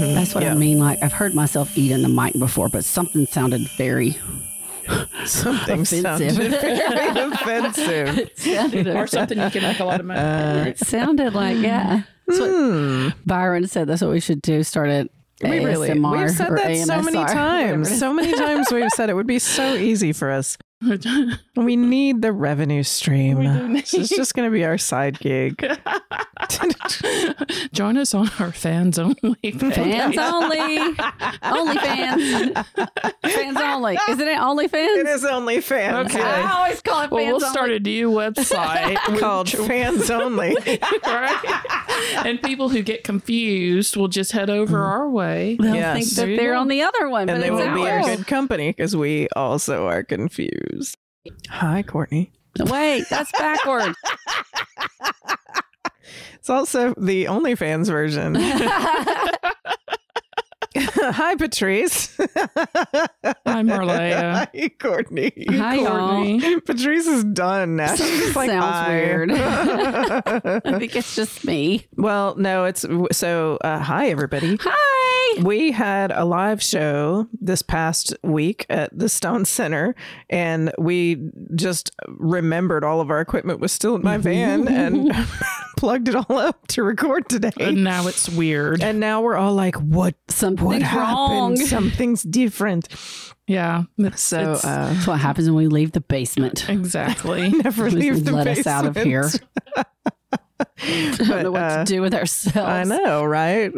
Mm-hmm. That's what yeah. I mean. Like I've heard myself eat in the mic before, but something sounded very something offensive. sounded very offensive. sounded or something you can make a lot of money. Uh, it sounded like yeah. That's what Byron said. That's what we should do. Start it. We really we've said that AMSR, so many times. So many times we've said it would be so easy for us. we need the revenue stream. This is just going to be our side gig. Join us on our fans only. Fans only. only fans. fans only. Is it only fans? It is only fans. Okay. I always call it well, we'll only. start a new website called Fans Only. right? And people who get confused will just head over mm. our way. They'll yes. think that they're on the other one. And they will be a good company because we also are confused. Hi, Courtney. Wait, that's backwards. It's also the OnlyFans version. Hi, Patrice. Hi, Marleah. Hi, Courtney. Hi, Courtney. Y'all. Patrice is done now. She's like, Sounds hi. weird. I think it's just me. Well, no, it's so. Uh, hi, everybody. Hi. We had a live show this past week at the Stone Center, and we just remembered all of our equipment was still in my van and plugged it all up to record today. And now it's weird. And now we're all like, what? Something's what happened? wrong. Something's different. Yeah. So uh, that's what happens when we leave the basement. Exactly. Never leave the let basement. us out of here. I don't know what uh, to do with ourselves. I know, right?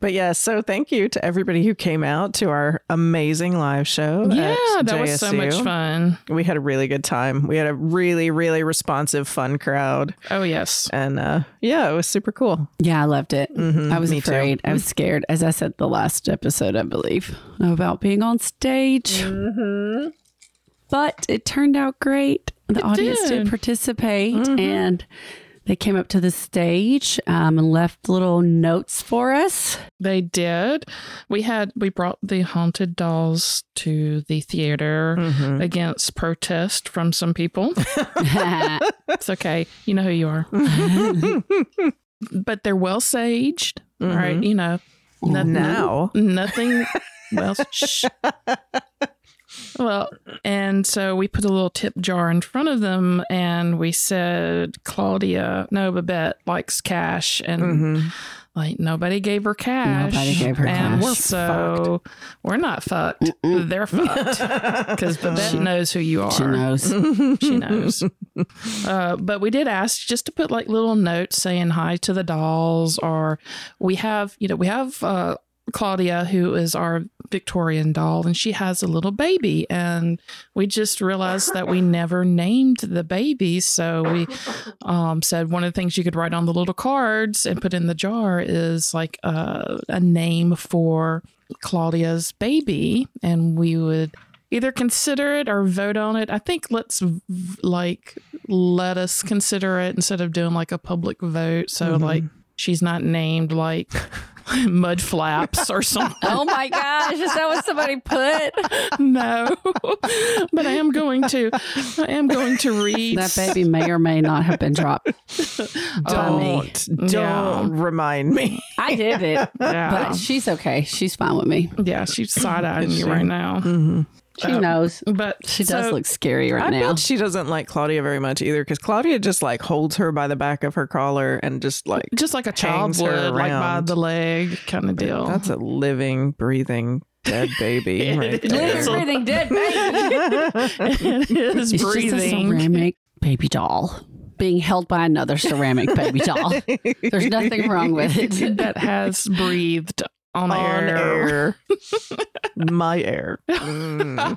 But yeah, so thank you to everybody who came out to our amazing live show. Yeah, that JSU. was so much fun. We had a really good time. We had a really, really responsive, fun crowd. Oh yes, and uh, yeah, it was super cool. Yeah, I loved it. Mm-hmm, I was afraid. Too. I was scared, as I said the last episode, I believe, about being on stage. Mm-hmm. But it turned out great. The it audience did, did participate, mm-hmm. and they came up to the stage um, and left little notes for us. They did. We had we brought the haunted dolls to the theater mm-hmm. against protest from some people. it's okay. You know who you are. but they're well saged, mm-hmm. right? You know. Nothing, now nothing. Well, shh. Well, and so we put a little tip jar in front of them and we said, Claudia, no, Babette likes cash. And mm-hmm. like nobody gave her cash. Nobody gave her and cash. We're so fucked. we're not fucked. Mm-mm. They're fucked. Because Babette she, knows who you are. She knows. she knows. Uh, but we did ask just to put like little notes saying hi to the dolls or we have, you know, we have uh, Claudia, who is our Victorian doll, and she has a little baby. And we just realized that we never named the baby. So we um, said one of the things you could write on the little cards and put in the jar is like a, a name for Claudia's baby. And we would either consider it or vote on it. I think let's like let us consider it instead of doing like a public vote. So, mm-hmm. like, she's not named like mud flaps or something. oh my gosh, is that what somebody put? no, but I am going to. I am going to read. That baby may or may not have been dropped. don't don't yeah. remind me. I did it, yeah. but she's okay. She's fine with me. Yeah, she's side eyeing you right now. Mm-hmm. She um, knows, but she does so, look scary right I now. Bet she doesn't like Claudia very much either, because Claudia just like holds her by the back of her collar and just like just like a child would, like by the leg kind of deal. That's a living, breathing dead baby. right living, breathing dead baby. it is it's breathing. Just a ceramic baby doll being held by another ceramic baby doll. There's nothing wrong with it. that has breathed on, on air. air. My air. Mm.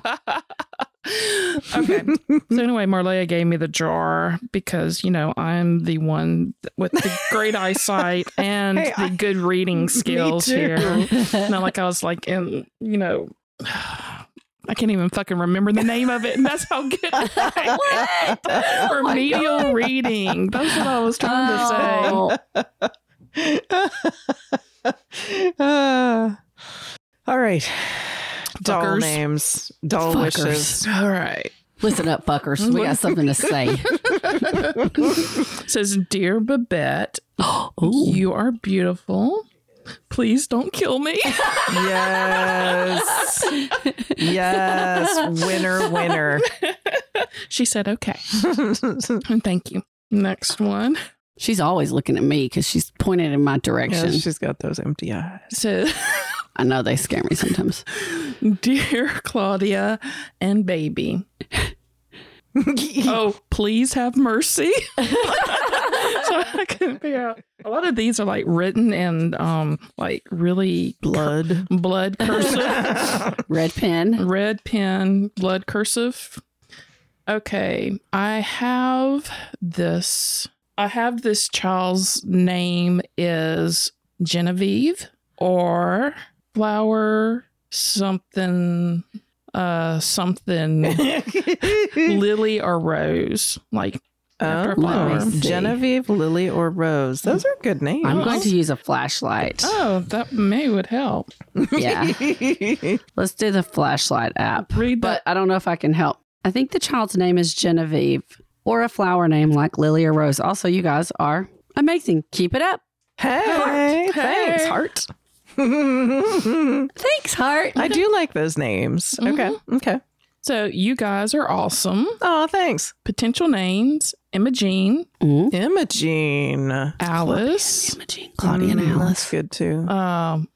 okay. So anyway, Marleah gave me the jar because you know I'm the one with the great eyesight and Hey, the I- good reading skills here. Not like I was like in you know. I can't even fucking remember the name of it, and that's how good I am. Remedial reading. That's what I was trying to say. Uh, all right. Doll Fuckers. names, doll Fuckers. wishes. All right. listen up, fuckers. We got something to say. says, Dear Babette, Ooh. you are beautiful. Please don't kill me. Yes. yes. Winner, winner. she said, Okay. And thank you. Next one She's always looking at me because she's pointed in my direction. Yeah, she's got those empty eyes. says, I know they scare me sometimes. Dear Claudia and baby. oh, please have mercy. so I couldn't figure out. A lot of these are like written in um like really Blood. blood cursive. Red pen. red pen, blood cursive. Okay, I have this. I have this child's name is Genevieve or flower something uh something lily or rose like after a Oh, flower. Let. Genevieve, Lily, or Rose. Those are good names. I'm going to use a flashlight. oh that may would help Yeah. Let's do the flashlight app. read But I don't know if I can help. I think the child's name is Genevieve or a flower name like Lily or Rose. Also, you guys are amazing. Keep it up. Hey, Hey. thanks, Heart. Thanks, Heart. I do like those names. Okay. Okay. so you guys are awesome Oh, thanks. potential names Imogene Mm. Imogene. Alice Imogene, Claudia, and Mm, Alice. That's good too. um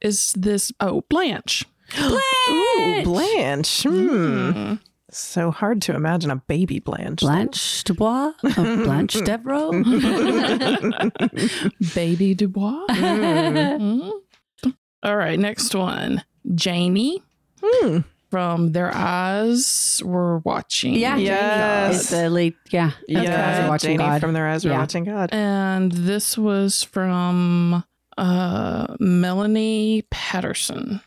is this oh Blanche Blanche. Ooh, Blanche. Hmm. Mm. So hard to imagine a baby Blanche. Blanche Dubois of Blanche Devereaux. Baby Dubois. Mm. All right, next one. Janie Hmm. from Their Eyes Were Watching. yeah, Yes. It's the lead. Yeah. That's Yeah, Eyes Watching Janie God. from their eyes were Yeah. watching God. And this was from uh, Melanie Patterson.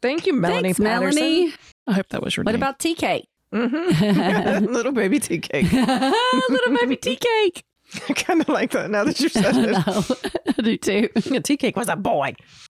Thank you, Melanie Thanks, Patterson. Melanie. I hope that was your What name. about tea cake? Mhm. Little baby tea cake. Little baby tea cake. I kind of like that now that you've said I it. know. I do too. Yeah, tea cake was a boy.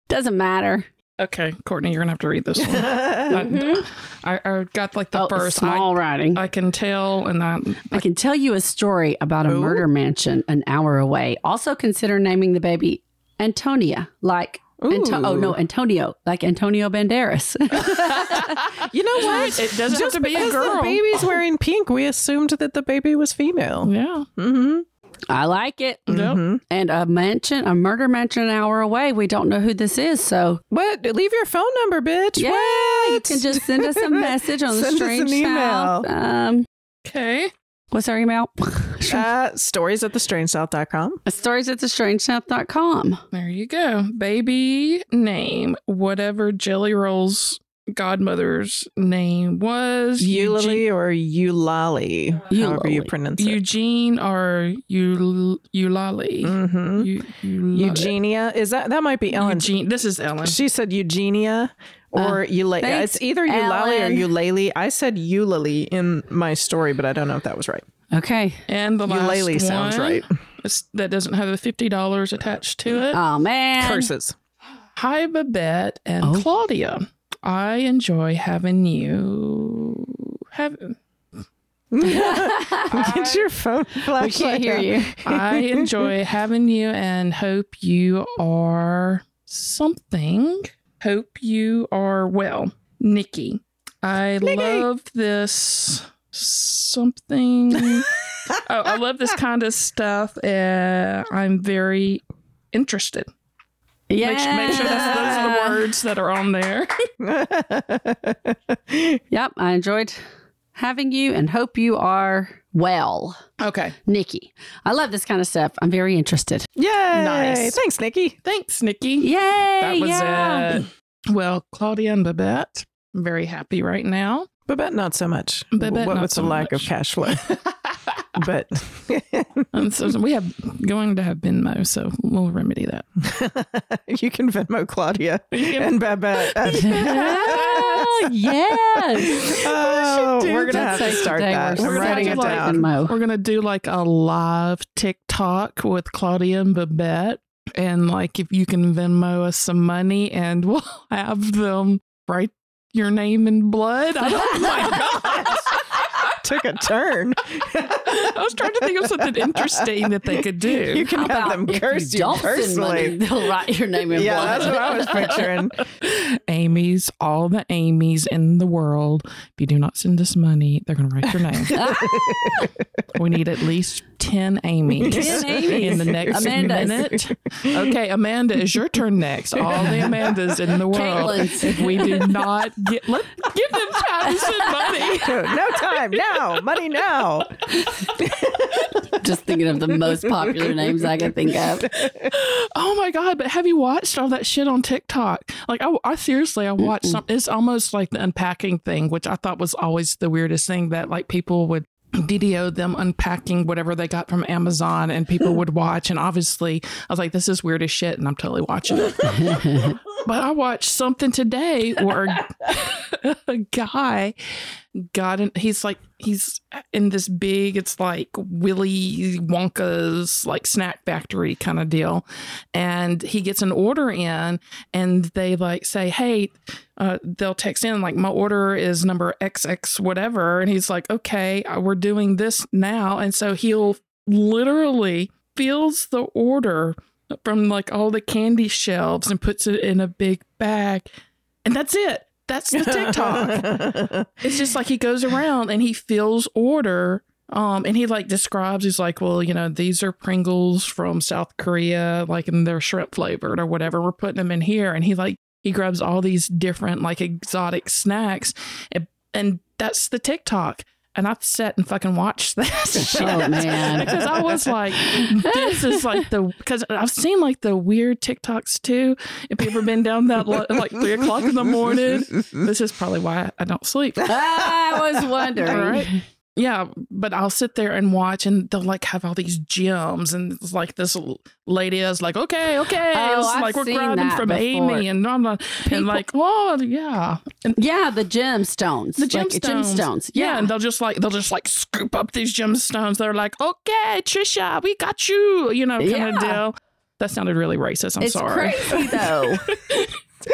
Doesn't matter. Okay, Courtney, you're gonna have to read this one. Mhm. I, I got like the oh, first. small writing. I, I can tell, and that I can tell you a story about a Ooh. murder mansion an hour away. Also consider naming the baby Antonia, like Anto- oh no, Antonio, like Antonio Banderas. You know what? It doesn't have to be a because girl. the baby's wearing pink, we assumed that the baby was female. yeah. Mm-hmm. I like it. Yep. And a mansion, a murder mansion an hour away. We don't know who this is, so What? Leave your phone number, bitch. yeah, what? you can just send us a message on the Send us an strange email. Um, Okay. What's our email? uh, stories at thestrangesouth.com. Stories at thestrangesouth.com. There you go. Baby name, whatever Jelly Roll's godmother's name was. Eulalie or Eulalie, however you pronounce it. Eugene or Eul- Eulalie. hmm Eu- Eula- Eugenia. Is that that might be Ellen? Eugene. This is Ellen. She said Eugenia or Eulalie. thanks, It's either Eulalie or Ellen. Eulalie. I said Eulalie in my story, but I don't know if that was right. Okay. And the last Eulalie sounds one right. that doesn't have the fifty dollars attached to it. Oh man. Curses. Hi, Babette and Oh. Claudia. I enjoy having you. Have Get your phone We flashlight. can't hear you. I enjoy having you and hope you are something. Hope you are well. Nikki. I love this something. oh, I love this kind of stuff. Uh, I'm very interested. Yeah. Make, sure- make sure that's, those are the words that are on there. Yep. I enjoyed having you and hope you are well. Okay. Nikki. I love this kind of stuff. I'm very interested. Yay! Nice. Thanks, Nikki. Thanks, Nikki. Yay. That was yeah. it. Well, Claudia and Babette, I'm very happy right now. Babette, not so much. Babette, what not with so the lack of cash flow. but um, And so we have going to have Venmo, so we'll remedy that. you can Venmo Claudia can- and Babette. Oh, yes. oh, do we're gonna have to start Today that. we're I'm starting writing it like down. Venmo. We're gonna do like a live TikTok with Claudia and Babette, and like if you can Venmo us some money, and we'll have them write your name in blood. I don't, oh my gosh. Took a turn. I was trying to think of something interesting that they could do. You can How have them curse you you don't money, personally. they'll write your name in Yeah, blood. that's what I was picturing. Amy's, all the Amy's in the world. If you do not send us money, they're going to write your name. we need at least 10 Amy's, 10 Amy's. in the next Amanda's. minute. Okay, Amanda, it's your turn next. All the Amandas in the world. Caitlin's. If we do not get, let give them time to send money. no time now. Money now. Just thinking of the most popular names I can think of. Oh my god! But have you watched all that shit on TikTok? Like, I, I seriously, I watched some. It's almost like the unpacking thing, which I thought was always the weirdest thing. That like people would video them unpacking whatever they got from Amazon, and people would watch. And obviously, I was like, "This is weird as shit," and I'm totally watching it. but I watched something today where a guy got in. He's like, he's in this big. It's like Willy Wonka's like snack factory kind of deal, and he gets an order in, and they like say, "Hey." Uh, they'll text in like my order is number XX whatever, and he's like, "Okay, uh, we're doing this now," and so he'll literally fills the order from like all the candy shelves and puts it in a big bag, and that's it. That's the TikTok. it's just like he goes around and he fills order. Um, and he like describes, he's like, well, you know, these are Pringles from South Korea, like, and they're shrimp flavored or whatever. We're putting them in here. And he like, he grabs all these different like exotic snacks and, and that's the TikTok. And I've sat and fucking watched that oh, shit. Oh, man. Because I was like, this is like the, because I've seen like the weird TikToks too. If you've ever been down that lo- like three o'clock in the morning, this is probably why I don't sleep. I was wondering. All right. Yeah, but I'll sit there and watch, and they'll like have all these gems, and it's like this lady is like, okay, okay, Oh, it's like we're grabbing from before. Amy, and blah, blah, People- and like, oh yeah, and Yeah, the gemstones. the Like gemstones, gemstones. yeah. Yeah. and they'll just like they'll just like scoop up these gemstones. They're like, okay, Trisha, we got you, you know, kind Yeah. of deal. That sounded really racist. I'm it's sorry. crazy though.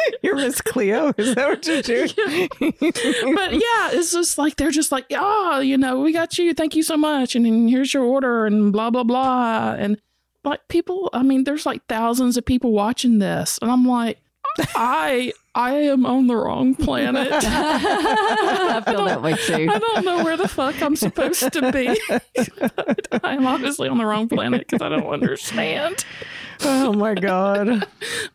You're Miss Cleo. Is that what you're doing? but yeah, it's just like they're just like, oh, you know, we got you. Thank you so much. And then here's your order and blah blah blah. And like people, I mean, there's like thousands of people watching this, and I'm like, I I am on the wrong planet. I feel that way too. I don't know where the fuck I'm supposed to be. I'm obviously on the wrong planet because I don't understand. oh my god. I'm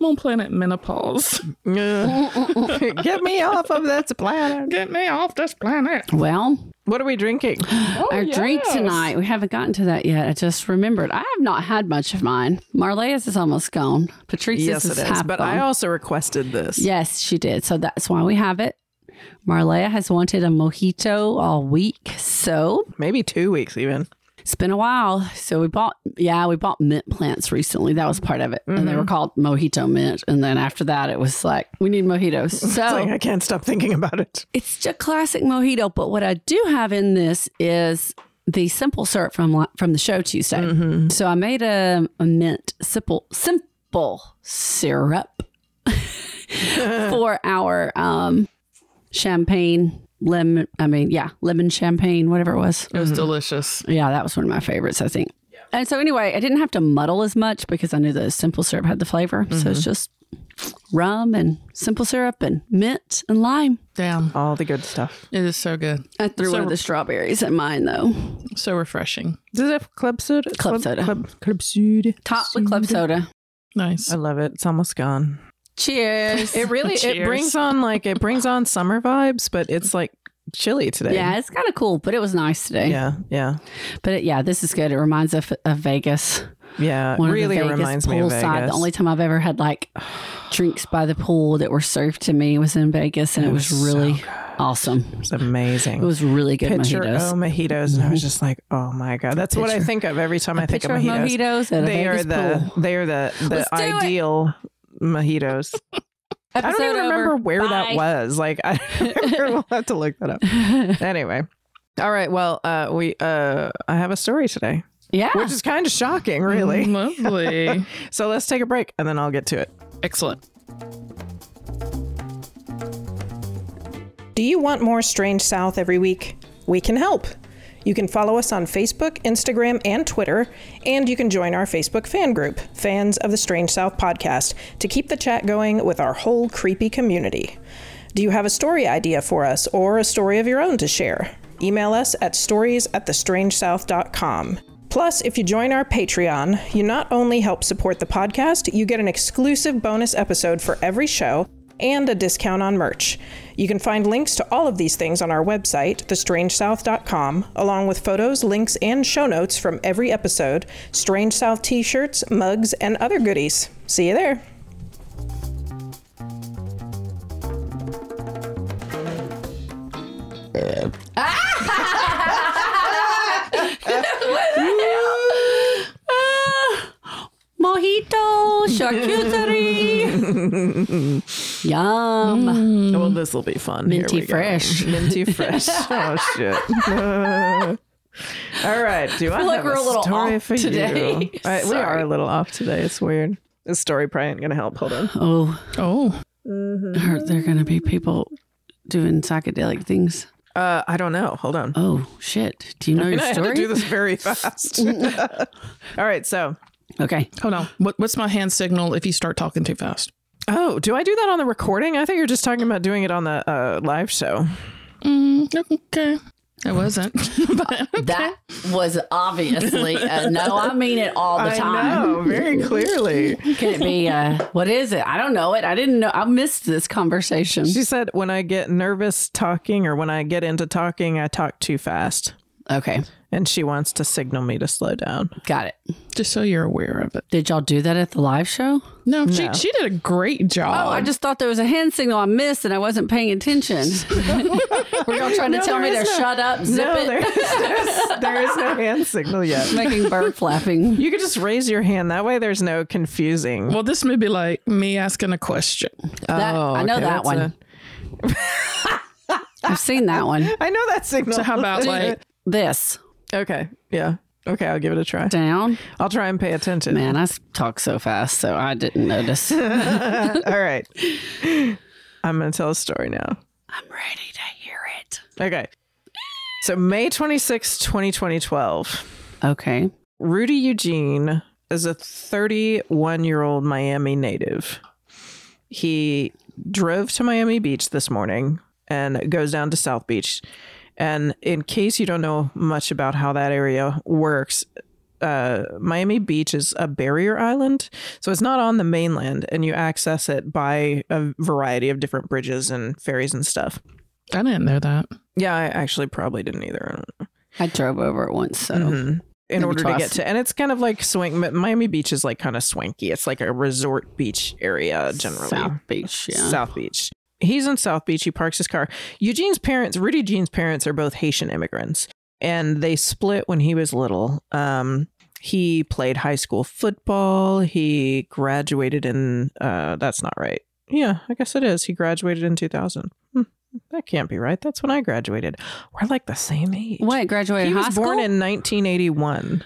on planet menopause. Get me off of this planet. Get me off this planet. Well, What are we drinking? Oh, our drink tonight, we haven't gotten to that yet. I just remembered. I have not had much of mine. Marleah's is almost gone. Patrice's yes, it is is. half But gone. I also requested this. Yes, she did. So that's why we have it. Marleah has wanted a mojito all week. So Maybe two weeks even. it's been a while. So we bought, yeah, we bought mint plants recently. That was part of it. And they mm-hmm. were called mojito mint. And then after that, it was like, we need mojitos. So It's like I can't stop thinking about it. it's a classic mojito. But what I do have in this is the simple syrup from from the show Tuesday. Mm-hmm. So I made a, a mint simple simple syrup for our um, champagne lemon. I mean, yeah, lemon champagne, whatever it was. It was delicious. Yeah, that was one of my favorites, I think. And so anyway, I didn't have to muddle as much because I knew the simple syrup had the flavor. So it's just rum and simple syrup and mint and lime. Damn, All the good stuff. it is so good. I threw one of the strawberries in mine though. So refreshing. Does it have club soda? Club soda. Club, club soda. Top with club soda. Nice. I love it. It's almost gone. Cheers. It really it brings on like it brings on summer vibes, but it's like chilly today. yeah, it's kind of cool, but it was nice today. Yeah. Yeah. But it, yeah, this is good. It reminds us of, of Vegas. Yeah. One really of the Vegas reminds me of poolside. Vegas. The only time I've ever had like drinks by the pool that were served to me was in Vegas, and it, was, was really good. awesome. was amazing. It was really good picture mojitos. oh mojitos, and I was mm-hmm. just like, oh my god, that's what I think of every time I think of Picture of mojitos. mojitos at a They are the pool. they are the the Let's it. ideal mojitos. I don't Episode even remember over. where that was. Like I we'll have to look that up. Anyway. All right. Well, uh we uh I have a story today. Yeah. Which is kind of shocking, really. Lovely. So let's take a break and then I'll get to it. Excellent. Do you want more Strange South every week? We can help. You can follow us on Facebook, Instagram, and Twitter, and you can join our Facebook fan group, Fans of the Strange South Podcast, to keep the chat going with our whole creepy community. Do you have a story idea for us or a story of your own to share? Email us at stories at thestrangesouth.com. Plus, if you join our Patreon, you not only help support the podcast, you get an exclusive bonus episode for every show and a discount on merch. You can find links to all of these things on our website, thestrangesouth.com, along with photos, links, and show notes from every episode, Strange South t shirts, mugs, and other goodies. See you there. Ah! Mojito, charcuterie. Yum. Well, this will be fun. Here Minty we go. fresh. Minty fresh. oh shit. All right. Do I, feel like have we're a little story off for you? today. I- we are a little off today. It's weird. This story probably ain't gonna help. Hold on. Oh, Oh, are there going to be people doing psychedelic things? Uh, I don't know. Hold on. Oh, shit. Do you know I your had to story? do this very fast. All right. So, Okay. hold on. What, what's my hand signal if you start talking too fast? Oh, do I do that on the recording? I thought you were just talking about doing it on the uh, live show. Mm, okay. I wasn't. but That was obviously a no. I mean it all the I time. know very clearly. Can it be, uh, what is it? I don't know it. I didn't know. I missed this conversation. She said, when I get nervous talking or when I get into talking, I talk too fast. Okay. And she wants to signal me to slow down. Got it. just so you're aware of it. Did y'all do that at the live show? No, she No. she did a great job. Oh, I just thought there was a hand signal I missed and I wasn't paying attention. Were y'all trying to No, tell me there to is no- shut up, zip no, it? there is, there is no hand signal yet. Making bird flapping. You could just raise your hand. That way there's no confusing. well, this may be like me asking a question. That- I oh, know that that's one. I've seen that one. I know that signal. So how about like This Okay. Yeah. Okay. I'll give it a try. down. I'll try and pay attention. Man, I talk so fast, so I didn't notice. All right. I'm going to tell a story now. I'm ready to hear it. Okay. So, May 26, 2012, Okay. Rudy Eugene is a 31 year old Miami native. He drove to Miami Beach this morning and goes down to South Beach. And in case you don't know much about how that area works, uh, Miami Beach is a barrier island. So it's not on the mainland, and you access it by a variety of different bridges and ferries and stuff. I didn't know that. Yeah, I actually probably didn't either. I. I drove over it once, so Mhm. in Maybe order to get to and it's kind of like swing miami beach is like kind of swanky it's like a resort beach area generally South Beach. Yeah. south beach he's in south beach. He parks his car. Eugene's parents rudy eugene's parents are both haitian immigrants and they split when he was little. Um he played high school football. He graduated in uh that's not right. Yeah i guess it is. He graduated in 2000 Hmm, that can't be right. That's when i graduated. We're like the same age. What graduated he high was born in 1981.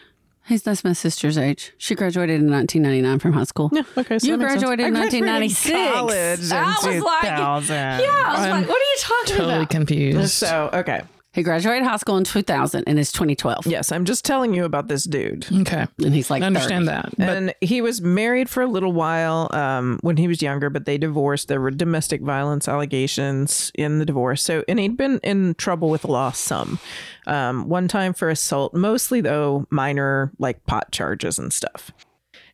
He's that's my sister's age. She graduated in 1999 from high school. Yeah, okay. So You that makes sense. graduated in I 1996. college in I was like- Yeah, I was I'm like, what are you talking Totally about? Totally confused. So, okay. He graduated high school in 2000 and it's 2012. Yes, I'm just telling you about this dude. okay. And he's like, I understand 30. that. But and he was married for a little while um, when he was younger, but they divorced. There were domestic violence allegations in the divorce. So, and he'd been in trouble with the law some. Um, one time for assault, mostly though minor like pot charges and stuff.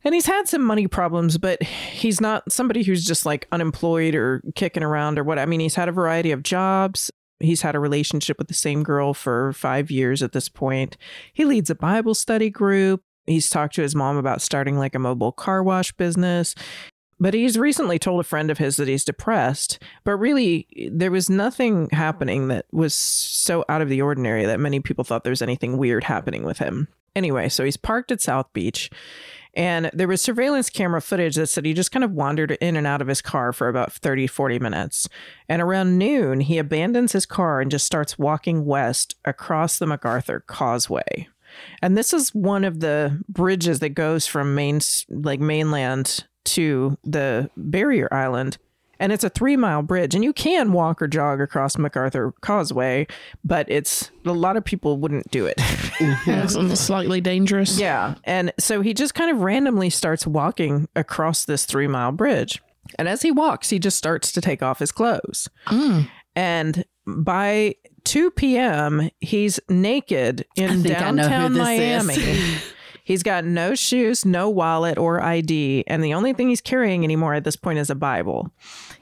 And he's had some money problems, but he's not somebody who's just like unemployed or kicking around or what. I mean, he's had a variety of jobs. He's had a relationship with the same girl for five years at this point. He leads a Bible study group. He's talked to his mom about starting like a mobile car wash business. But he's recently told a friend of his that he's depressed, but really there was nothing happening that was so out of the ordinary that many people thought there was anything weird happening with him. Anyway, so he's parked at South Beach and there was surveillance camera footage that said he just kind of wandered in and out of his car for about 30, 40 minutes. And around noon, he abandons his car and just starts walking west across the MacArthur Causeway. And this is one of the bridges that goes from main like mainland to the barrier island and it's a three mile bridge and you can walk or jog across macarthur causeway but it's a lot of people wouldn't do it. It's slightly dangerous. yeah. And so he just kind of randomly starts walking across this three mile bridge. And as he walks he just starts to take off his clothes. Mm. And by 2 p.m he's naked in think I know who downtown this miami. Is. He's got no shoes, no wallet or ID, and the only thing he's carrying anymore at this point is a Bible.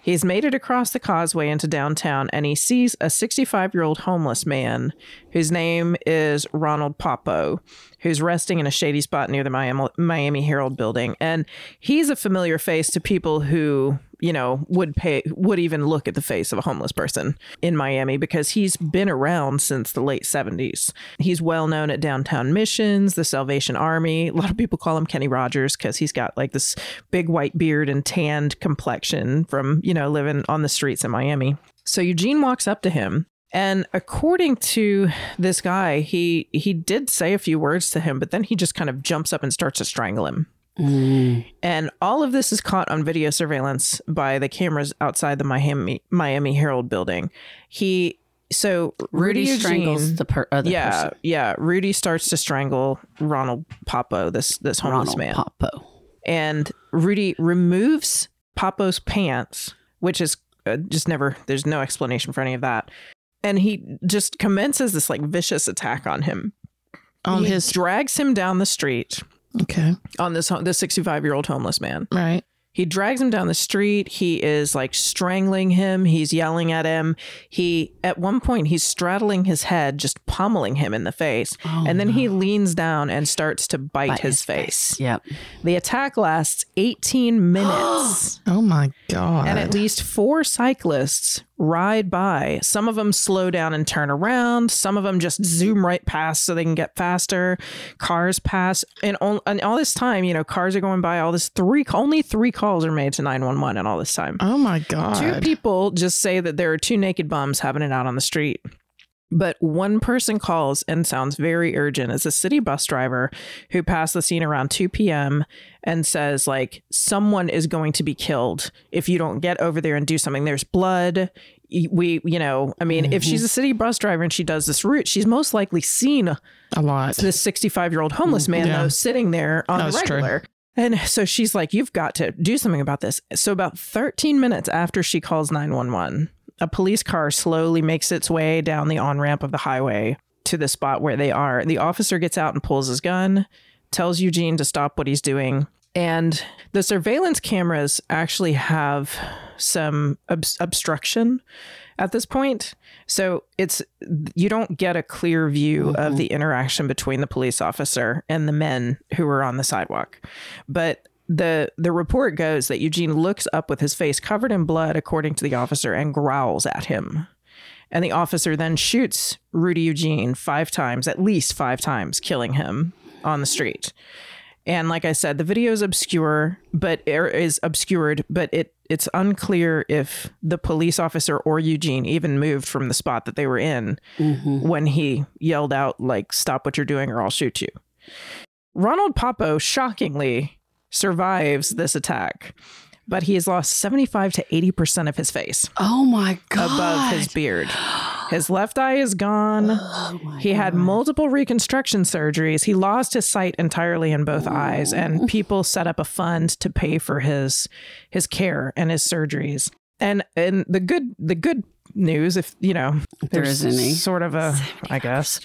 He's made it across the causeway into downtown and he sees a 65 year old homeless man whose name is Ronald Poppo, who's resting in a shady spot near the Miami, Miami Herald building. And he's a familiar face to people who, you know, would pay, would even look at the face of a homeless person in Miami because he's been around since the late 70s. He's well known at downtown missions, the Salvation Army. A lot of people call him Kenny Rogers because he's got like this big white beard and tanned complexion from, you know, living on the streets in Miami. So Eugene walks up to him and according to this guy, he he did say a few words to him, but then he just kind of jumps up and starts to strangle him. And all of this is caught on video surveillance by the cameras outside the Miami Miami Herald building. He so Rudy, Rudy Eugene- strangles the per- other yeah, person. yeah. Rudy starts to strangle Ronald Poppo, this this homeless Ronald man, Poppo. and Rudy removes Poppo's pants, which is uh, just never. There's no explanation for any of that, and he just commences this like vicious attack on him. On he his drags him down the street okay, on this this 65 year old homeless man. right. He drags him down the street. He is like strangling him. He's yelling at him. He, at one point, he's straddling his head, just pummeling him in the face. Oh, and then he leans down and starts to bite, Bite his, face. Yep. The attack lasts 18 minutes. Oh my god. and at least four cyclists ride by. Some of them slow down and turn around. Some of them just zoom right past so they can get faster. Cars pass, and, all, and all this time, you know, cars are going by. All this three, only three calls are made to nine one one, and all this time, oh my god. two people just say that there are two naked bums having it out on the street. But one person calls and sounds very urgent. It's a city bus driver who passed the scene around 2 p.m. and says, like, someone is going to be killed if you don't get over there and do something. There's blood. We, you know, I mean, if she's a mm-hmm. city bus driver and she does this route, she's most likely seen a lot. this 65 year old homeless man Yeah. though sitting there on the That's true. regular and so she's like you've got to do something about this so about 13 minutes after she calls 911 a police car slowly makes its way down the on-ramp of the highway to the spot where they are the officer gets out and pulls his gun tells eugene to stop what he's doing and the surveillance cameras actually have some obs- obstruction at this point. So it's you don't get a clear view of mm-hmm. the interaction between the police officer and the men who were on the sidewalk. But the the report goes that Eugene looks up with his face covered in blood according to the officer and growls at him. And the officer then shoots Rudy Eugene 5 times, at least 5 times, killing him on the street. And like I said, the video is obscure, but er, is obscured, but it it's unclear if the police officer or Eugene even moved from the spot that they were in when he yelled out like "Stop what you're doing, or I'll shoot you." Ronald Poppo shockingly survives this attack, but he has lost 75 to 80 percent of his face Oh my god. above his beard. His left eye is gone. Oh he had multiple reconstruction surgeries. He lost his sight entirely in both eyes, and people set up a fund to pay for his his care and his surgeries. And and the good the good news, if you know, there there's is any. sort of a, I guess,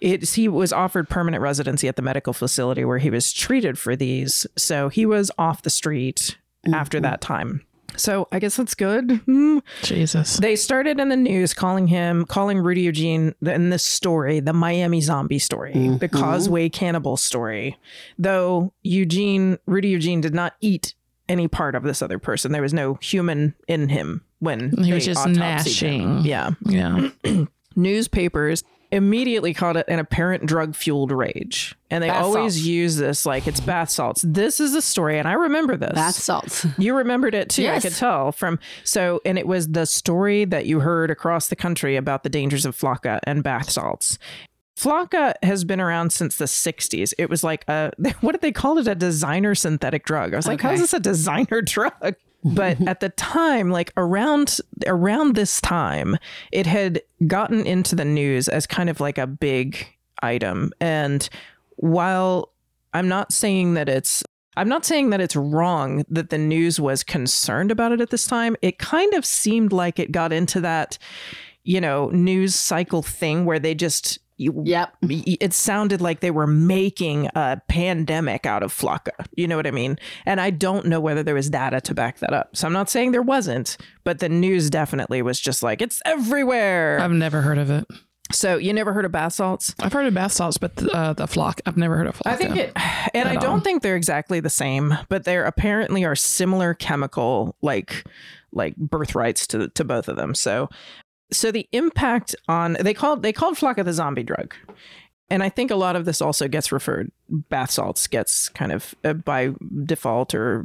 it's he was offered permanent residency at the medical facility where he was treated for these, so he was off the street after that time. So I guess that's good. Hmm. Jesus. They started in the news calling him, calling Rudy Eugene in this story, the Miami zombie story, the Causeway cannibal story. Though Eugene, Rudy Eugene did not eat any part of this other person. There was no human in him when He was just autopsied him. gnashing. Yeah. Yeah. Newspapers immediately called it an apparent drug fueled rage. And they Bath always salts. use this like it's bath salts. This is a story, and I remember this. Bath salts. You remembered it too. Yes. I could tell from so, and it was the story that you heard across the country about the dangers of flakka and bath salts. Flakka has been around since the 60s. It was like a, what did they call it? A designer synthetic drug. I was like, how is this a designer drug? But at the time, like around around this time, it had gotten into the news as kind of like a big item. And while I'm not saying that it's I'm not saying that it's wrong that the news was concerned about it at this time. It kind of seemed like it got into that, you know, news cycle thing where they just you, Yep. it sounded like they were making a pandemic out of Flakka. You know what I mean? And I don't know whether there was data to back that up. So I'm not saying there wasn't, but the news definitely was just like, it's everywhere. I've never heard of it. so you never heard of bath salts? I've heard of bath salts, but the, uh, the flock, I've never heard of flock. I think it, and I don't all. think they're exactly the same, but there apparently are similar chemical like like birthrights to to both of them. So so the impact on they called they called Flakka the zombie drug. And I think a lot of this also gets referred bath salts gets kind of uh, by default or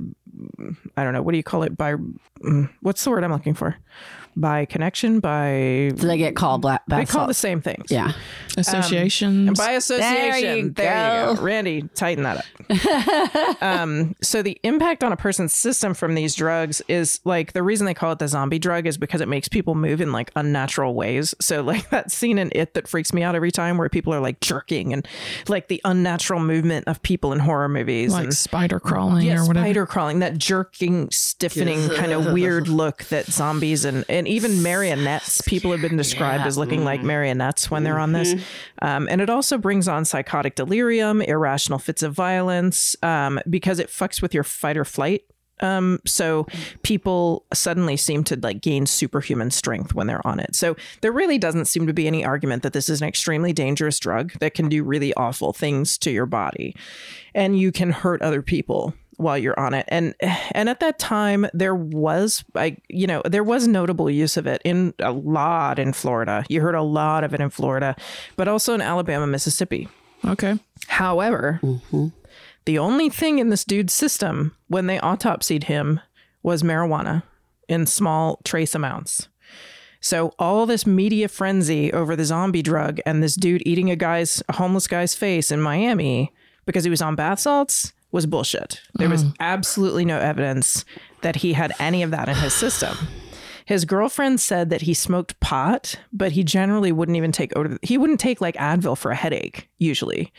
mm, I don't know what do you call it by mm, what's the word I'm looking for by connection by So they get called black bath they call the same things Yeah. associations. and by association. you There you go. go. Randy, tighten that up. um, so the impact on a person's system from these drugs is like the reason they call it the zombie drug is because it makes people move in like unnatural ways. So like that scene in It that freaks me out every time where people are like jerking and like the unnatural movement of people in horror movies like and spider crawling yeah, or whatever. spider crawling, that jerking, stiffening kind of weird look that zombies and, and even marionettes, people have been described as looking like marionettes when they're on this. Um, and it also brings on psychotic delirium, irrational fits of violence, um, because it fucks with your fight or flight. Um, so people suddenly seem to like gain superhuman strength when they're on it. So there really doesn't seem to be any argument that this is an extremely dangerous drug that can do really awful things to your body and you can hurt other people while you're on it. And and at that time there was like you know there was notable use of it in a lot in Florida. You heard a lot of it in Florida but also in Alabama Mississippi. Okay. however mm-hmm. the only thing in this dude's system when they autopsied him was marijuana in small trace amounts. So all this media frenzy over the zombie drug and this dude eating a guy's a homeless guy's face in Miami because he was on bath salts was bullshit. There was mm. absolutely no evidence that he had any of that in his system. His girlfriend said that he smoked pot, but he generally wouldn't even take he wouldn't take like Advil for a headache usually.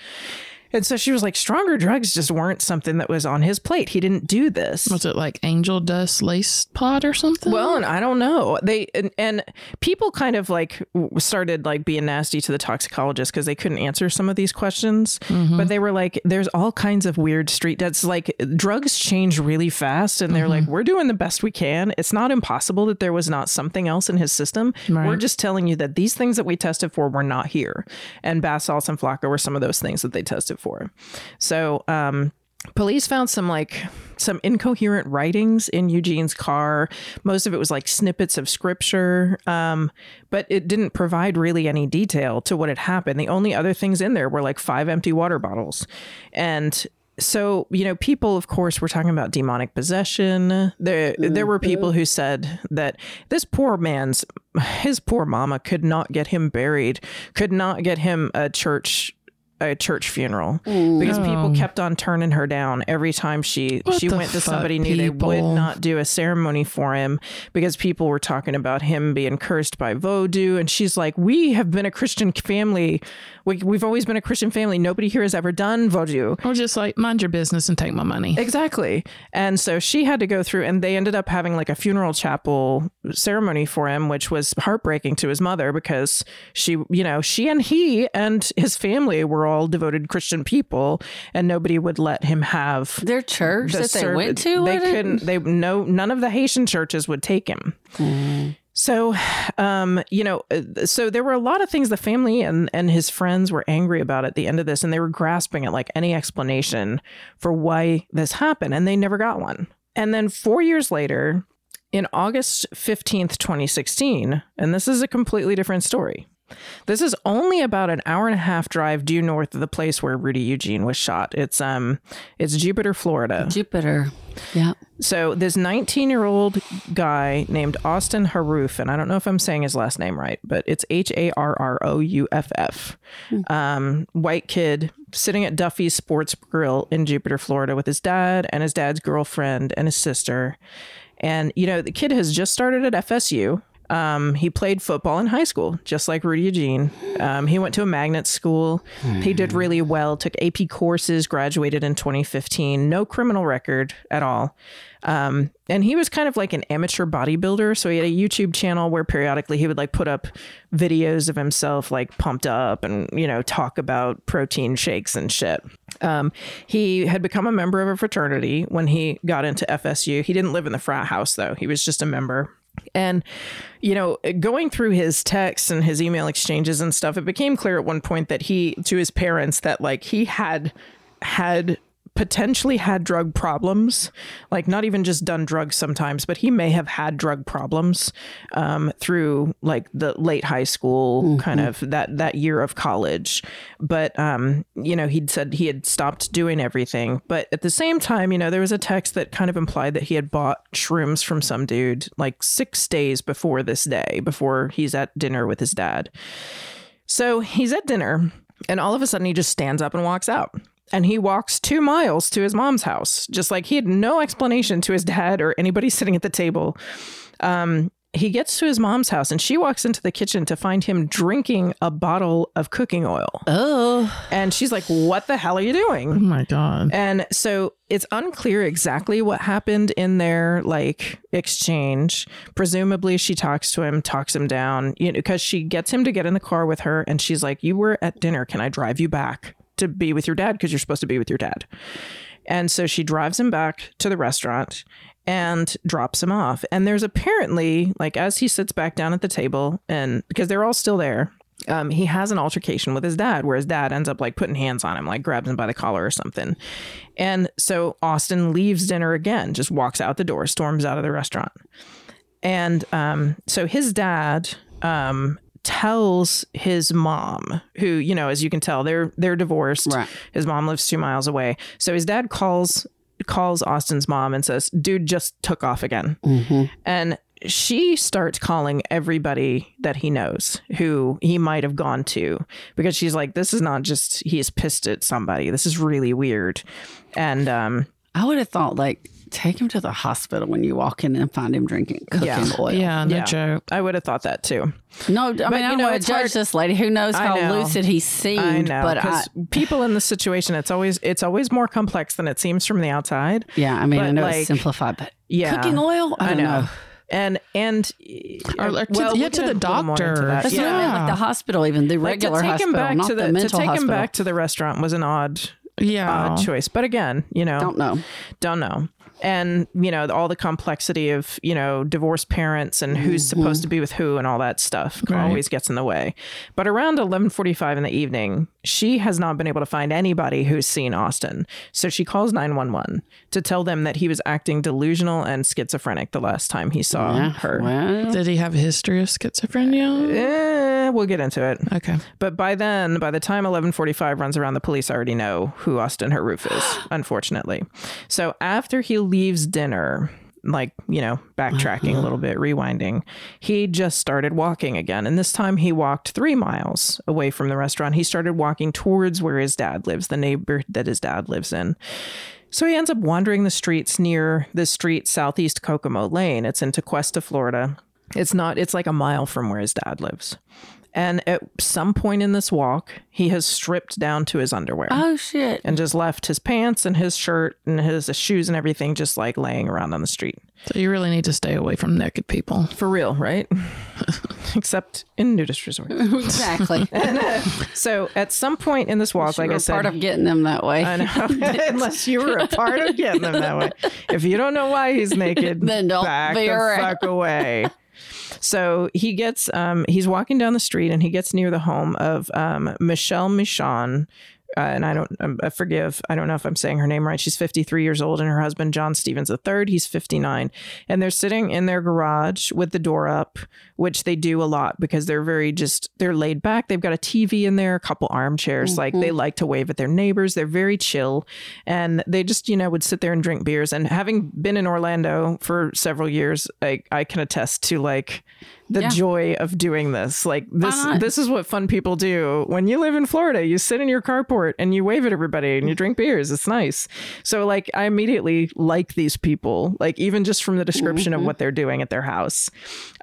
And so she was like, stronger drugs just weren't something that was on his plate. He didn't do this. Was it like angel dust lace pot or something? Well, and I don't know. They and, and people kind of like started like being nasty to the toxicologist because they couldn't answer some of these questions. Mm-hmm. But they were like, "There's all kinds of weird street that's like drugs change really fast, and they're like, mm-hmm. we're doing the best we can. It's not impossible that there was not something else in his system. We're just telling you that these things that we tested for were not here, and bath salts and flakka were some of those things that they tested for. So, um, police found some like some incoherent writings in Eugene's car. Most of it was like snippets of scripture, um, but it didn't provide really any detail to what had happened. The only other things in there were like five empty water bottles, and so you know people of course were talking about demonic possession there there were people who said that this poor man's his poor mama could not get him buried could not get him a church a church funeral because people oh. kept on turning her down every time she What she went to fuck, somebody new they would not do a ceremony for him because people were talking about him being cursed by voodoo and she's like we have been a christian family. We, we've always been a christian family. Nobody here has ever done voodoo or just like mind your business and take my money. Exactly. And so she had to go through, and they ended up having like a funeral chapel ceremony for him, which was heartbreaking to his mother because she, you know, she and he and his family were all devoted Christian people, and nobody would let him have Their church the that they went to. They couldn't. They no. None of the Haitian churches would take him. So, um, you know, uh, so there were a lot of things the family and and his friends were angry about at the end of this, and they were grasping at like any explanation for why this happened, and they never got one. And then four years later, in August 15th, 2016, and this is a completely different story. This is only about an hour and a half drive due north of the place where Rudy Eugene was shot. It's um it's Jupiter, Florida. Jupiter. Yeah. So this 19 year old guy named Austin Harrouff, and I don't know if I'm saying his last name right, but it's H A R R O U F F. Um, white kid sitting at Duffy's Sports Grill in Jupiter, Florida, with his dad and his dad's girlfriend and his sister. And you know the kid has just started at FSU. Um, he played football in high school, just like Rudy Eugene. Um, he went to a magnet school. He did really well, took AP courses, graduated in 2015. No criminal record at all. Um, and he was kind of like an amateur bodybuilder. So he had a YouTube channel where periodically he would like put up videos of himself like pumped up and, you know, talk about protein shakes and shit. Um, he had become a member of a fraternity when he got into FSU. He didn't live in the frat house though, he was just a member. And, you know, going through his texts and his email exchanges and stuff, it became clear at one point that he, to his parents, that like he had had potentially had drug problems like not even just done drugs sometimes but he may have had drug problems um, through like the late high school kind of that that year of college. But um, you know he'd said he had stopped doing everything. But at the same time you know there was a text that kind of implied that he had bought shrooms from some dude like six days before this day before he's at dinner with his dad. So he's at dinner and all of a sudden he just stands up and walks out and he walks two miles to his mom's house, just like he had no explanation to his dad or anybody sitting at the table. Um, he gets to his mom's house and she walks into the kitchen to find him drinking a bottle of cooking oil. Oh. And she's like, What the hell are you doing? Oh my God. And so it's unclear exactly what happened in their like exchange. Presumably, she talks to him, talks him down, you know, because she gets him to get in the car with her, and she's like, "You were at dinner. Can I drive you back to be with your dad? Because you're supposed to be with your dad." And so she drives him back to the restaurant and drops him off. And there's apparently like as he sits back down at the table, and because they're all still there, um, he has an altercation with his dad where his dad ends up like putting hands on him, like grabs him by the collar or something. And so Austin leaves dinner again, just walks out the door, storms out of the restaurant. And um, so his dad um, tells his mom, who you know, as you can tell, they're they're divorced. Right. His mom lives two miles away. So his dad calls calls Austin's mom and says, "Dude just took off again," and she starts calling everybody that he knows who he might have gone to because she's like, "This is not just he he's pissed at somebody. This is really weird," and um, I would have thought like take him to the hospital when you walk in and find him drinking cooking Yeah. oil. Yeah, no yeah, joke. I would have thought that too. No, I mean I you don't know, want to judge hard- this lady. Who knows how know. lucid he seemed? I know, but I, 'cause people in this situation, it's always it's always more complex than it seems from the outside. yeah, I mean I know like, it's simplified, but Yeah, cooking oil, I, I don't know. know. And and Or, or to, well, yeah, we'll to the a little more into doctor. that. That's what mean, Yeah. like the hospital, even the Like, regular to take hospital, him back not to the, the, to take hospital. him back to the restaurant was an odd Yeah. odd choice. But again, you know, don't know. don't know. And you know all the complexity of you know divorced parents and who's supposed to be with who and all that stuff Right. always gets in the way. But around eleven forty five in the evening, she has not been able to find anybody who's seen Austin. So she calls nine one one to tell them that he was acting delusional and schizophrenic the last time he saw Yeah, her. Well, Did he have a history of schizophrenia? Eh, we'll get into it. Okay. But by then, by the time 1145 runs around, the police already know who Austin Harrouff is, unfortunately. So after he leaves dinner, like, you know, backtracking a uh-huh. little bit, rewinding, he just started walking again. And this time he walked three miles away from the restaurant. He started walking towards where his dad lives, the neighbor that his dad lives in. So he ends up wandering the streets near the street southeast Kokomo Lane. It's in Tequesta, Florida. It's not, it's like a mile from where his dad lives. And at some point in this walk, he has stripped down to his underwear oh shit! and just left his pants and his shirt and his shoes and everything just like laying around on the street. So you really need to stay away from naked people. For real, right? Except in nudist resorts. exactly. Uh, so at some point in this walk, like I said, part of getting them that way. I know. Unless you were a part of getting them that way. If you don't know why he's naked, Then don't back the around. fuck away. So he gets, um, he's walking down the street and he gets near the home of um, Michelle Mishcon, uh, and I don't um, I forgive, I don't know if I'm saying her name right. She's 53 years old, and her husband John Stevens III, he's 59, and they're sitting in their garage with the door up, which they do a lot because they're very just they're laid back. They've got a TV in there, a couple armchairs, like they like to wave at their neighbors. They're very chill, and they just you know would sit there and drink beers. And having been in Orlando for several years, I I can attest to like the Yeah. joy of doing this. Like this this is what fun people do. When you live in Florida, you sit in your carport and you wave at everybody and you drink beers. It's nice. So like I immediately like these people, like even just from the description of what they're doing at their house.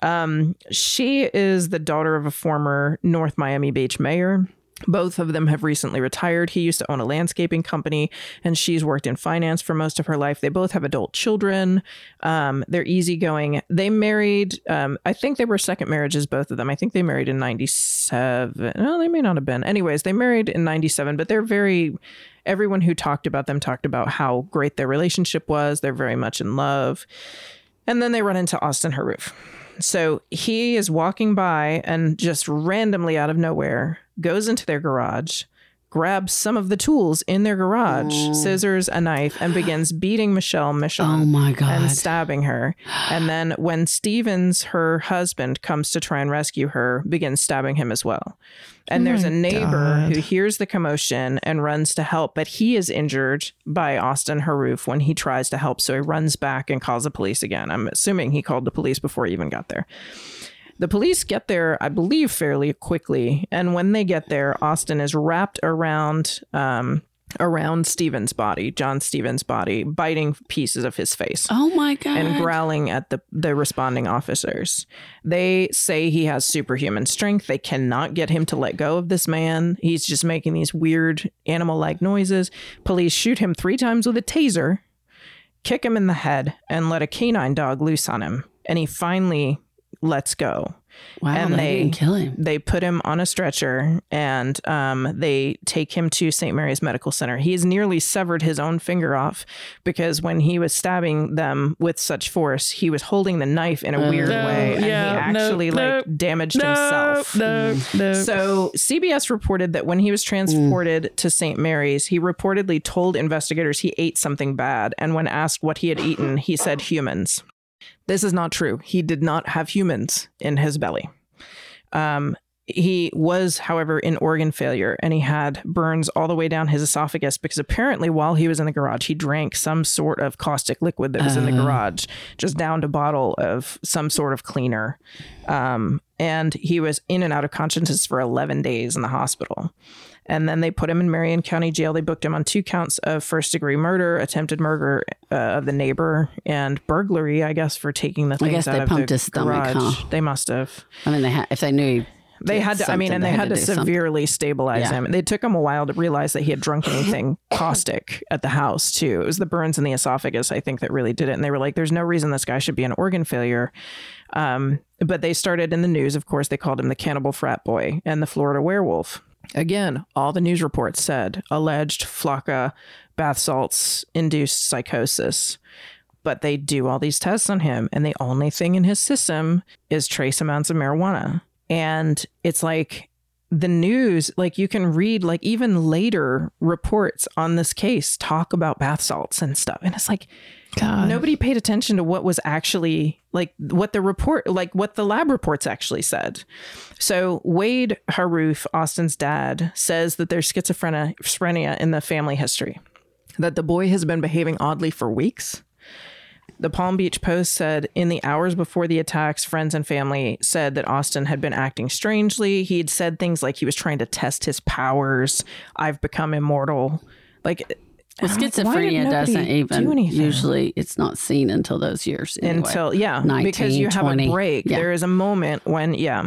Um, she is the daughter of a former North Miami Beach mayor. Both of them have recently retired. He used to own a landscaping company, and she's worked in finance for most of her life. They both have adult children. Um, they're easygoing. They married, um, I think they were second marriages, both of them. I think they married in 97. No, they may not have been. Anyways, they married in 97, but they're very, everyone who talked about them talked about how great their relationship was. They're very much in love. And then they run into Austin Harrouff. So he is walking by and just randomly out of nowhere goes into their garage, grabs some of the tools in their garage, oh. scissors, a knife, and begins beating Michelle Mishcon Oh my God. and stabbing her. And then when Stevens, her husband, comes to try and rescue her, begins stabbing him as well. And there's a neighbor who hears the commotion and runs to help, but he is injured by Austin Harrouff when he tries to help. So he runs back and calls the police again. I'm assuming he called the police before he even got there. The police get there, I believe, fairly quickly. And when they get there, Austin is wrapped around um, around Stevens' body, John Stevens' body, biting pieces of his face oh my God. and growling at the, the responding officers. They say he has superhuman strength. They cannot get him to let go of this man. He's just making these weird animal like noises. Police shoot him three times with a taser, kick him in the head, and let a canine dog loose on him. And he finally lets go wow, and they, kill him. they put him on a stretcher and um, they take him to St. Mary's Medical Center. He's nearly severed his own finger off because when he was stabbing them with such force, he was holding the knife in a weird No, way and yeah, he no, actually like no, damaged no, himself. no, no. So CBS reported that when he was transported to St. Mary's, he reportedly told investigators he ate something bad, and when asked what he had eaten, he said humans. This is not true. He did not have humans in his belly. Um, he was, however, in organ failure and he had burns all the way down his esophagus because apparently while he was in the garage, he drank some sort of caustic liquid that was in the garage, just downed a bottle of some sort of cleaner. Um, and he was in and out of consciousness for 11 days in the hospital. And then they put him in Martin County Jail. They booked him on two counts of first degree murder, attempted murder uh, of the neighbor, and burglary, I guess, for taking the things guess out they of pumped the his stomach, garage. huh? They must have. I mean, they had, if they knew. he They had to, I mean, and they, had to, do severely stabilize Yeah. him. They took him a while to realize that he had drunk anything caustic at the house, too. It was the burns in the esophagus, I think, that really did it. And they were like, there's no reason this guy should be an organ failure. Um, but they started in the news, of course, they called him the cannibal frat boy and the Florida werewolf. Again, all the news reports said alleged Flakka bath salts induced psychosis. But they do all these tests on him, and the only thing in his system is trace amounts of marijuana. And it's like the news, like you can read, like even later reports on this case talk about bath salts and stuff. And it's like, God. nobody paid attention to what was actually like what the report like what the lab reports actually said so wade Harrouff austin's dad says that there's schizophrenia schizophrenia in the family history that the boy has been behaving oddly for weeks the Palm Beach Post said in the hours before the attacks, friends and family said that Austin had been acting strangely. He'd said things like he was trying to test his powers. I've become immortal. Like Well, schizophrenia doesn't even anything? usually. It's not seen until those years. Anyway. until yeah 19, because you have a break Yeah. there is a moment when yeah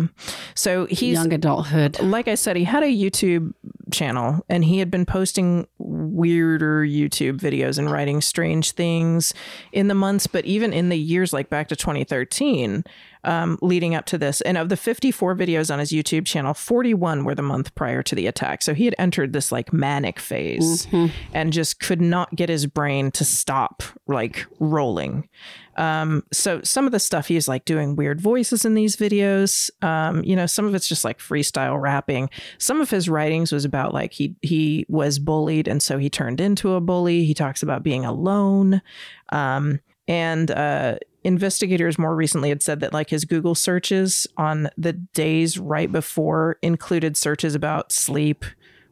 so he's young adulthood. like i said he had a youtube channel and he had been posting weirder youtube videos and writing strange things in the months but even in the years like back to 2013 um, leading up to this. And of the 54 videos on his YouTube channel, 41 were the month prior to the attack. So he had entered this like manic phase and just could not get his brain to stop like rolling. Um, so some of the stuff he's like doing weird voices in these videos. Um, you know, some of it's just like freestyle rapping. Some of his writings was about like he he was bullied and so he turned into a bully. He talks about being alone. Um, and uh investigators more recently had said that like his Google searches on the days right before included searches about sleep,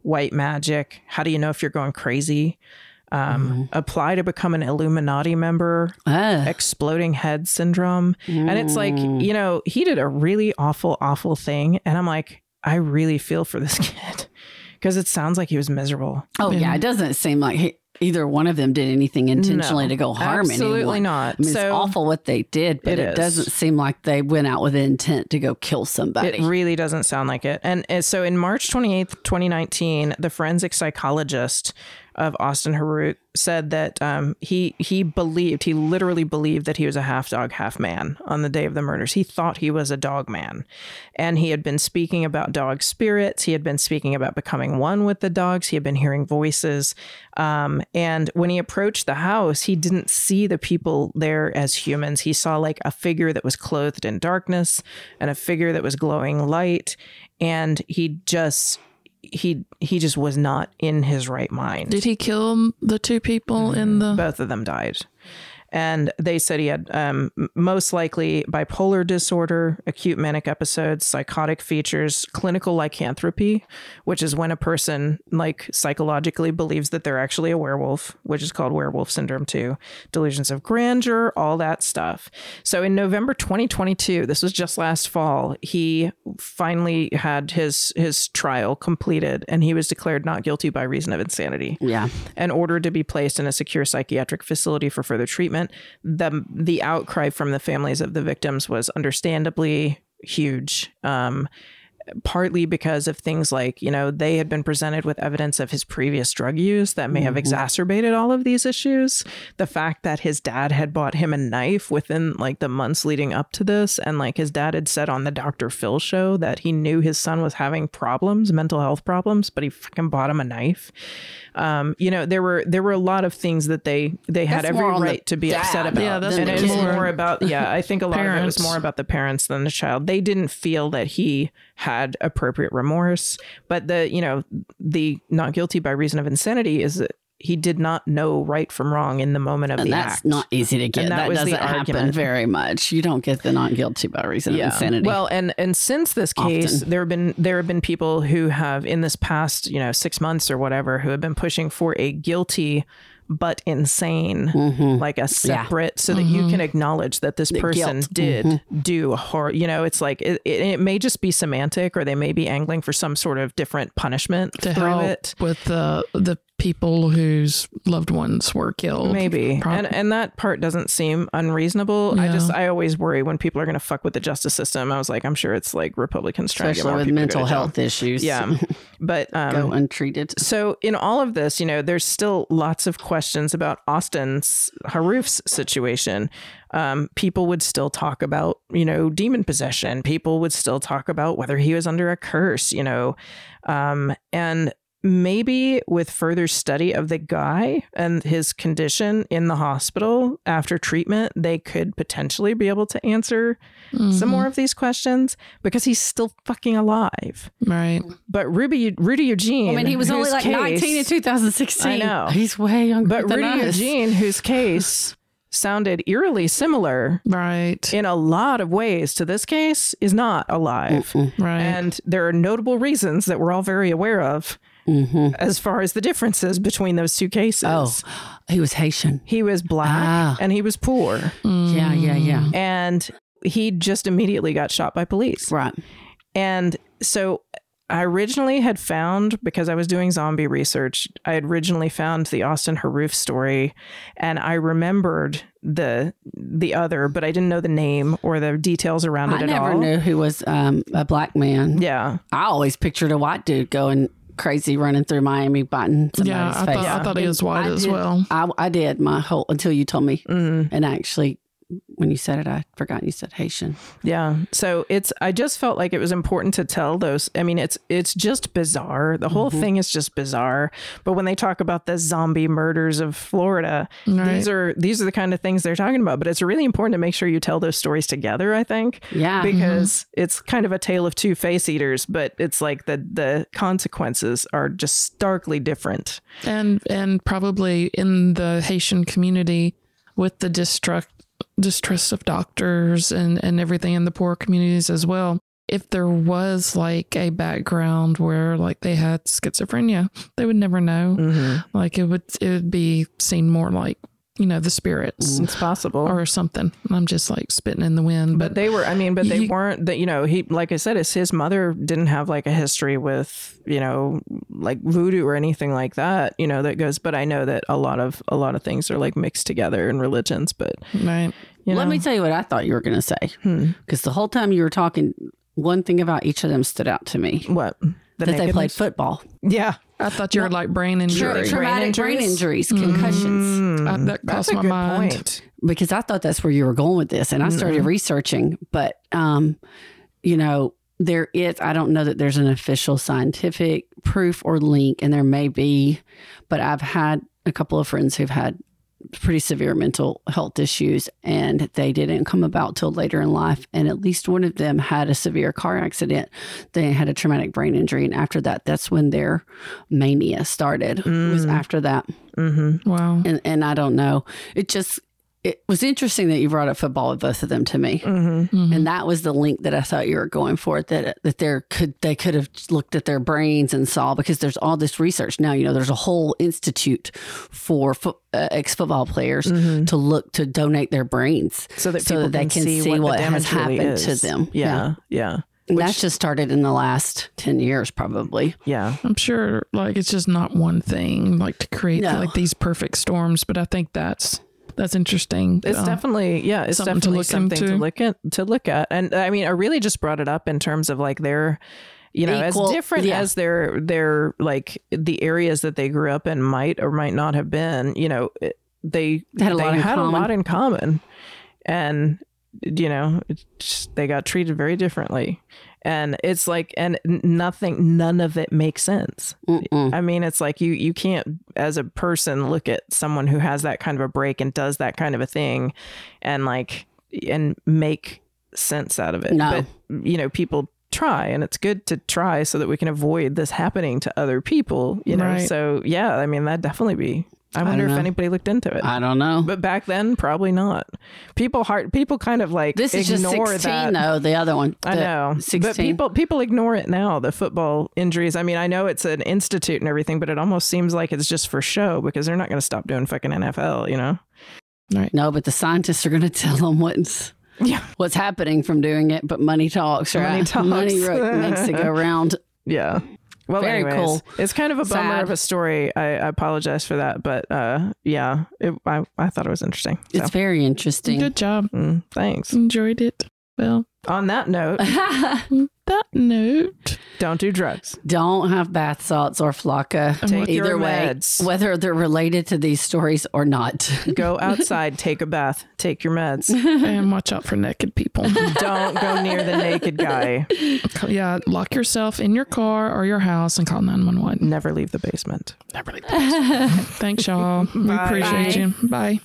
white magic, how do you know if you're going crazy? Um, apply to become an Illuminati member, Ah. exploding head syndrome. And it's like, you know, he did a really awful, awful thing. And I'm like, I really feel for this kid because it sounds like he was miserable. Oh yeah, it doesn't seem like he, either one of them did anything intentionally No, to go harm absolutely anyone. not. I mean, So- it's awful what they did, but It it, is. doesn't seem like they went out with intent to go kill somebody. It really doesn't sound like it. And, and so in March 28th, 2019, the forensic psychologist of Austin Harrouff said that um, he he believed he literally believed that he was a half dog, half man on the day of the murders. He thought he was a dog man, and he had been speaking about dog spirits. He had been speaking about becoming one with the dogs. He had been hearing voices, um, and when he approached the house, he didn't see the people there as humans. He saw like a figure that was clothed in darkness and a figure that was glowing light, and he just he he just was not in his right mind. Did he kill the two people in mm-hmm. the? Both of them died. And they said he had um, most likely bipolar disorder, acute manic episodes, psychotic features, clinical lycanthropy, which is when a person like psychologically believes that they're actually a werewolf, which is called werewolf syndrome too, delusions of grandeur, all that stuff. So in November 2022, this was just last fall, he finally had his his trial completed and he was declared not guilty by reason of insanity yeah. and ordered to be placed in a secure psychiatric facility for further treatment. The the outcry from the families of the victims was understandably huge. Um, partly because of things like you know they had been presented with evidence of his previous drug use that may have exacerbated all of these issues the fact that his dad had bought him a knife within like the months leading up to this and like his dad had said on the dr phil show that he knew his son was having problems mental health problems but he fucking bought him a knife um, you know there were there were a lot of things that they they had That's every more on the right to be upset about. Yeah, that's and it was more about yeah i think a lot of it was more about the parents than the child. They didn't feel that he had appropriate remorse but the you know the not guilty by reason of insanity is that he did not know right from wrong in the moment of And the that's act not easy to get. And that that was the doesn't happen argument. very much. You don't get the not guilty by reason of insanity. Well, and and since this case, Often. there have been there have been people who have in this past you know six months or whatever who have been pushing for a guilty but insane mm-hmm. like a separate so that you mm-hmm. can acknowledge that this person guilt. did do a horror you know it's like it, it, it may just be semantic or they may be angling for some sort of different punishment to through help it with the the people whose loved ones were killed. maybe Prob- and and that part doesn't seem unreasonable i just i always worry when people are going to fuck with the justice system i was like i'm sure it's like republicans trying to get more with people mental to jail. health issues. yeah but um Go untreated. so in all of this, you know, there's still lots of questions about Austin's Harrouff's situation. Um, people would still talk about, you know, demon possession. People would still talk about whether he was under a curse, you know, um, and maybe with further study of the guy and his condition in the hospital after treatment, they could potentially be able to answer some mm-hmm. more of these questions because he's still fucking alive. right. But Ruby, Rudy Eugene, I mean, he was only like case- 19 in 2016. I know. He's way younger But than Rudy us. Eugene, whose case sounded eerily similar Right. in a lot of ways to this case, is not alive. Right. And there are notable reasons that we're all very aware of as far as the differences between those two cases. Oh, he was Haitian. He was black Ah. and he was poor. Yeah, yeah, yeah. And he just immediately got shot by police. Right. And so I originally had found, because I was doing zombie research, I had originally found the Austin Harrouff story and I remembered the the other, but I didn't know the name or the details around it I at never knew who was um, a black man. Yeah. I always pictured a white dude going crazy, running through Miami, biting yeah, I thought, I thought he was white I as did- well. I, I did my whole until you told me, Mm-hmm. and actually when you said it, I forgot you said Haitian. Yeah. So it's I just felt like it was important to tell those I mean it's it's just bizarre. The whole mm-hmm. thing is just bizarre. But when they talk about the zombie murders of Florida, Right. these are these are the kind of things they're talking about. But it's really important to make sure you tell those stories together, I think. Yeah. Mm-hmm. Because it's kind of a tale of two face eaters, but it's like the the consequences are just starkly different. and and probably in the Haitian community with the distrust distrust of doctors and and everything in the poor communities as well. If there was like a background where like they had schizophrenia, they would never know. Mm-hmm. Like it would it would be seen more like you know the spirits It's possible. or something. I'm just like spitting in the wind, but but, they were i mean but they You- weren't that you know he like i said his, his mother didn't have like a history with you know like voodoo or anything like that you know that goes but i know that a lot of a lot of things are like mixed together in religions but right. you Let me tell you what I thought you were going to say. Hmm. Because the whole time you were talking, one thing about each of them stood out to me what the that they played football. yeah I thought you were like brain injury. Traumatic brain injuries, concussions. Uh, that Hmm. that's crossed a my good mind. point because I thought that's where you were going with this. And I started researching, but, um, you know, there is, I don't know that there's an official scientific proof or link, and there may be, but I've had a couple of friends who've had pretty severe mental health issues and they didn't come about till later in life. And at least one of them had a severe car accident. They had a traumatic brain injury and after that that's when their mania started was mm. after that. Mm-hmm. Wow. and and I don't know. It just it was interesting that you brought up football with both of them to me, Mm-hmm. and that was the link that I thought you were going for. That that there could they could have looked at their brains and saw because there's all this research now. You know, there's a whole institute for fo- uh, ex football players to look to donate their brains so that people they can see, what, what, has damage really happened to them. yeah yeah And that's just started in the last ten years, probably. yeah I'm sure like it's just not one thing like to create No. like these perfect storms, but I think that's that's interesting. It's Uh, definitely yeah, it's something to definitely look something to look at to look at. And I mean, I really just brought it up in terms of like their you know, Equal- as different yeah. as their their like the areas that they grew up in might or might not have been, you know, they They had a they lot in had common. a lot in common. And you know, just, they got treated very differently. And it's like and nothing none of it makes sense. Mm-mm. I mean, it's like you you can't as a person look at someone who has that kind of a break and does that kind of a thing and like and make sense out of it. No. But you know, people try and it's good to try so that we can avoid this happening to other people, you know. Right. So yeah, I mean that'd definitely be I wonder don't if anybody looked into it. I don't know. but back then probably not. People heart people kind of like this is just sixteen, that. though. The other one, I know, Sixteen. but people people ignore it now. The football injuries. I mean, I know it's an institute and everything, but it almost seems like it's just for show because they're not going to stop doing fucking NFL. You know? right? No, but the scientists are going to tell them what's Yeah, what's happening from doing it. But money talks, right? Money talks. Money makes it go round. yeah. Well, Very anyways, cool. it's kind of a bummer Sad. of a story. I, I apologize for that, but uh, yeah, it, I I thought it was interesting. So, It's very interesting. Good job. mm, thanks. Enjoyed it. Well, On that note, that note. don't do drugs. Don't have bath salts or flakka. Take Either your way, meds. whether they're related to these stories or not. Go outside, take a bath, take your meds. and watch out for naked people. don't go near the naked guy. yeah, lock yourself in your car or your house and call 911. Never leave the basement. Never leave the basement. Thanks, y'all. We Bye. appreciate you. Bye.